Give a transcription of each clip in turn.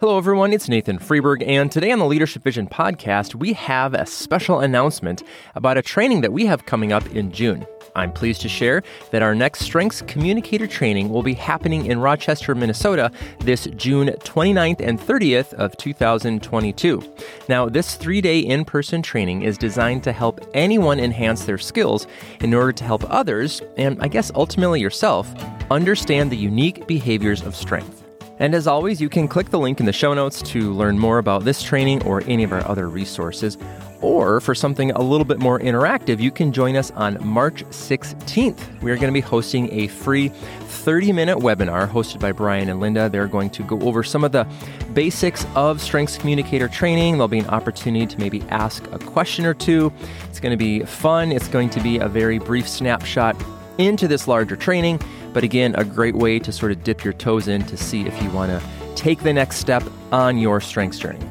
Hello, everyone. It's Nathan Freeburg, and today on the Leadership Vision podcast, we have a special announcement about a training that we have coming up in June. I'm pleased to share that our next Strengths Communicator training will be happening in Rochester, Minnesota this June 29th and 30th of 2022. Now, this three-day in-person training is designed to help anyone enhance their skills in order to help others, and I guess ultimately yourself, understand the unique behaviors of strength. And as always, you can click the link in the show notes to learn more about this training or any of our other resources. Or for something a little bit more interactive, you can join us on March 16th. We are going to be hosting a free 30 minute webinar hosted by Brian and Linda. They're going to go over some of the basics of Strengths Communicator training. There'll be an opportunity to maybe ask a question or two. It's going to be fun, it's going to be a very brief snapshot into this larger training. But again, a great way to sort of dip your toes in to see if you want to take the next step on your strengths journey.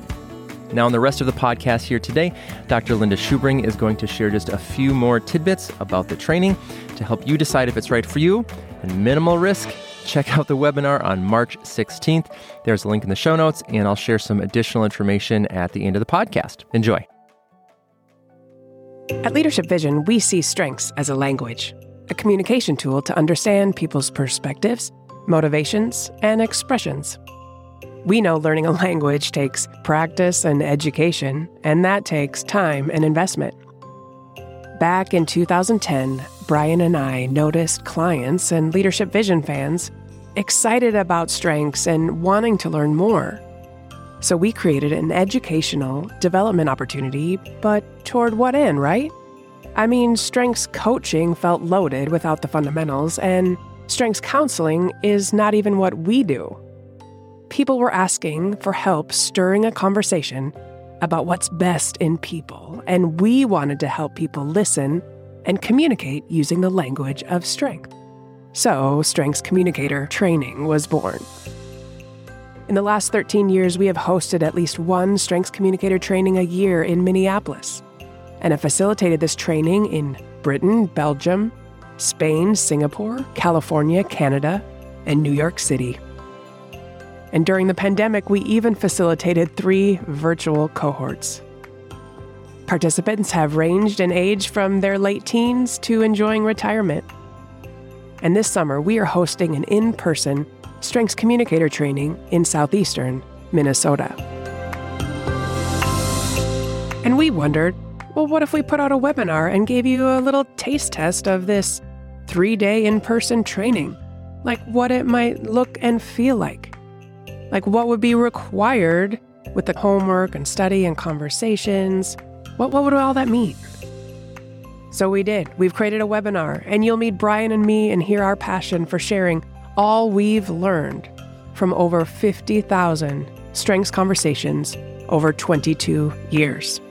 Now, in the rest of the podcast here today, Dr. Linda Schubring is going to share just a few more tidbits about the training to help you decide if it's right for you and minimal risk. Check out the webinar on March 16th. There's a link in the show notes, and I'll share some additional information at the end of the podcast. Enjoy. At Leadership Vision, we see strengths as a language a communication tool to understand people's perspectives, motivations, and expressions. We know learning a language takes practice and education, and that takes time and investment. Back in 2010, Brian and I noticed clients and Leadership Vision fans excited about strengths and wanting to learn more. So we created an educational development opportunity, but toward what end, right? I mean, strengths coaching felt loaded without the fundamentals, and strengths counseling is not even what we do. People were asking for help stirring a conversation about what's best in people, and we wanted to help people listen and communicate using the language of strength. So, Strengths Communicator training was born. In the last 13 years, we have hosted at least one Strengths Communicator training a year in Minneapolis and have facilitated this training in Britain, Belgium, Spain, Singapore, California, Canada, and New York City. And during the pandemic, we even facilitated three virtual cohorts. Participants have ranged in age from their late teens to enjoying retirement. And this summer, we are hosting an in person Strengths Communicator training in southeastern Minnesota. And we wondered well, what if we put out a webinar and gave you a little taste test of this three day in person training? Like what it might look and feel like? Like what would be required with the homework and study and conversations? What, what would all that mean? So we did. We've created a webinar, and you'll meet Brian and me and hear our passion for sharing all we've learned from over 50,000 strengths conversations over 22 years.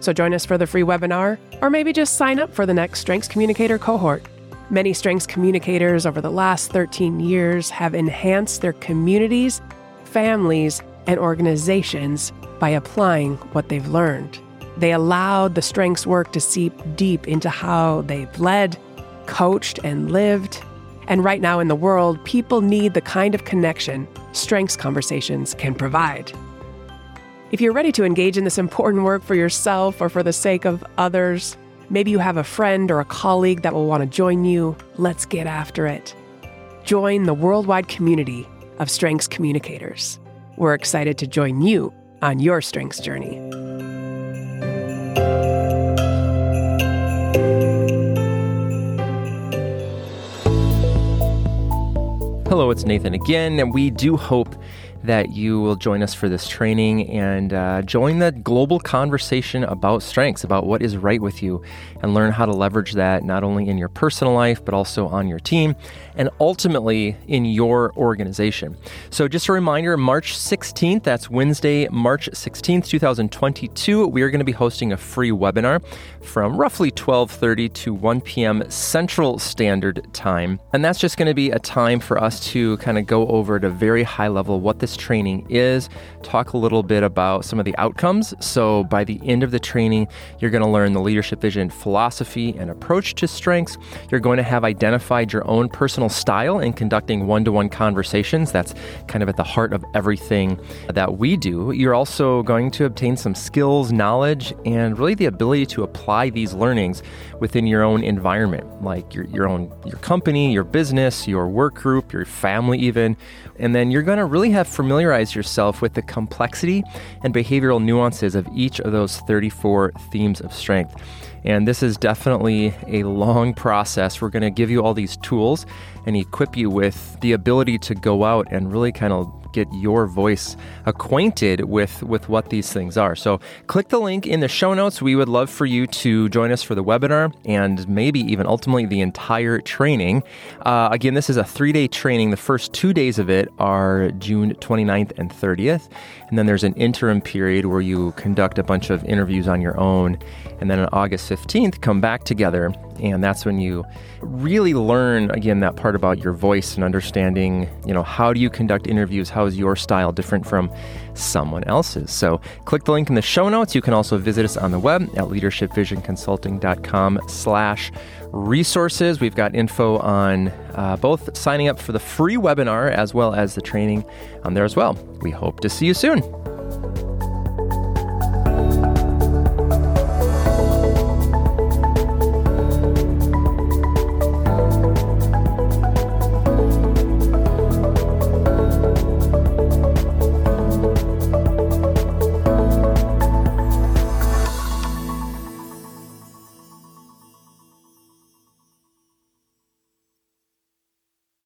So join us for the free webinar, or maybe just sign up for the next Strengths Communicator cohort. Many Strengths communicators over the last 13 years have enhanced their communities, families, and organizations by applying what they've learned. They allowed the strengths work to seep deep into how they've led, coached, and lived. And right now in the world, people need the kind of connection strengths conversations can provide. If you're ready to engage in this important work for yourself or for the sake of others, maybe you have a friend or a colleague that will want to join you, let's get after it. Join the worldwide community of Strengths Communicators. We're excited to join you on your strengths journey. Hello, it's Nathan again, and we do hope that you will join us for this training and uh, join the global conversation about strengths, about what is right with you, and learn how to leverage that not only in your personal life, but also on your team and ultimately in your organization. So, just a reminder March 16th, that's Wednesday, March 16th, 2022, we are going to be hosting a free webinar from roughly 12:30 to 1 p.m. Central Standard Time. And that's just going to be a time for us to kind of go over at a very high level what this this training is, talk a little bit about some of the outcomes. So, by the end of the training, you're going to learn the leadership vision philosophy and approach to strengths. You're going to have identified your own personal style in conducting one to one conversations. That's kind of at the heart of everything that we do. You're also going to obtain some skills, knowledge, and really the ability to apply these learnings within your own environment, like your, your own your company, your business, your work group, your family, even. And then you're going to really have familiarized yourself with the complexity and behavioral nuances of each of those 34 themes of strength. And this is definitely a long process. We're going to give you all these tools and equip you with the ability to go out and really kind of get your voice acquainted with with what these things are. So click the link in the show notes. We would love for you to join us for the webinar and maybe even ultimately the entire training. Uh, again, this is a three day training. The first two days of it are June 29th and 30th. And then there's an interim period where you conduct a bunch of interviews on your own. And then on August 15th, come back together. And that's when you really learn, again, that part about your voice and understanding, you know, how do you conduct interviews? How is your style different from someone else's? So click the link in the show notes. You can also visit us on the web at leadershipvisionconsulting.com slash resources. We've got info on uh, both signing up for the free webinar as well as the training on there as well. We hope to see you soon.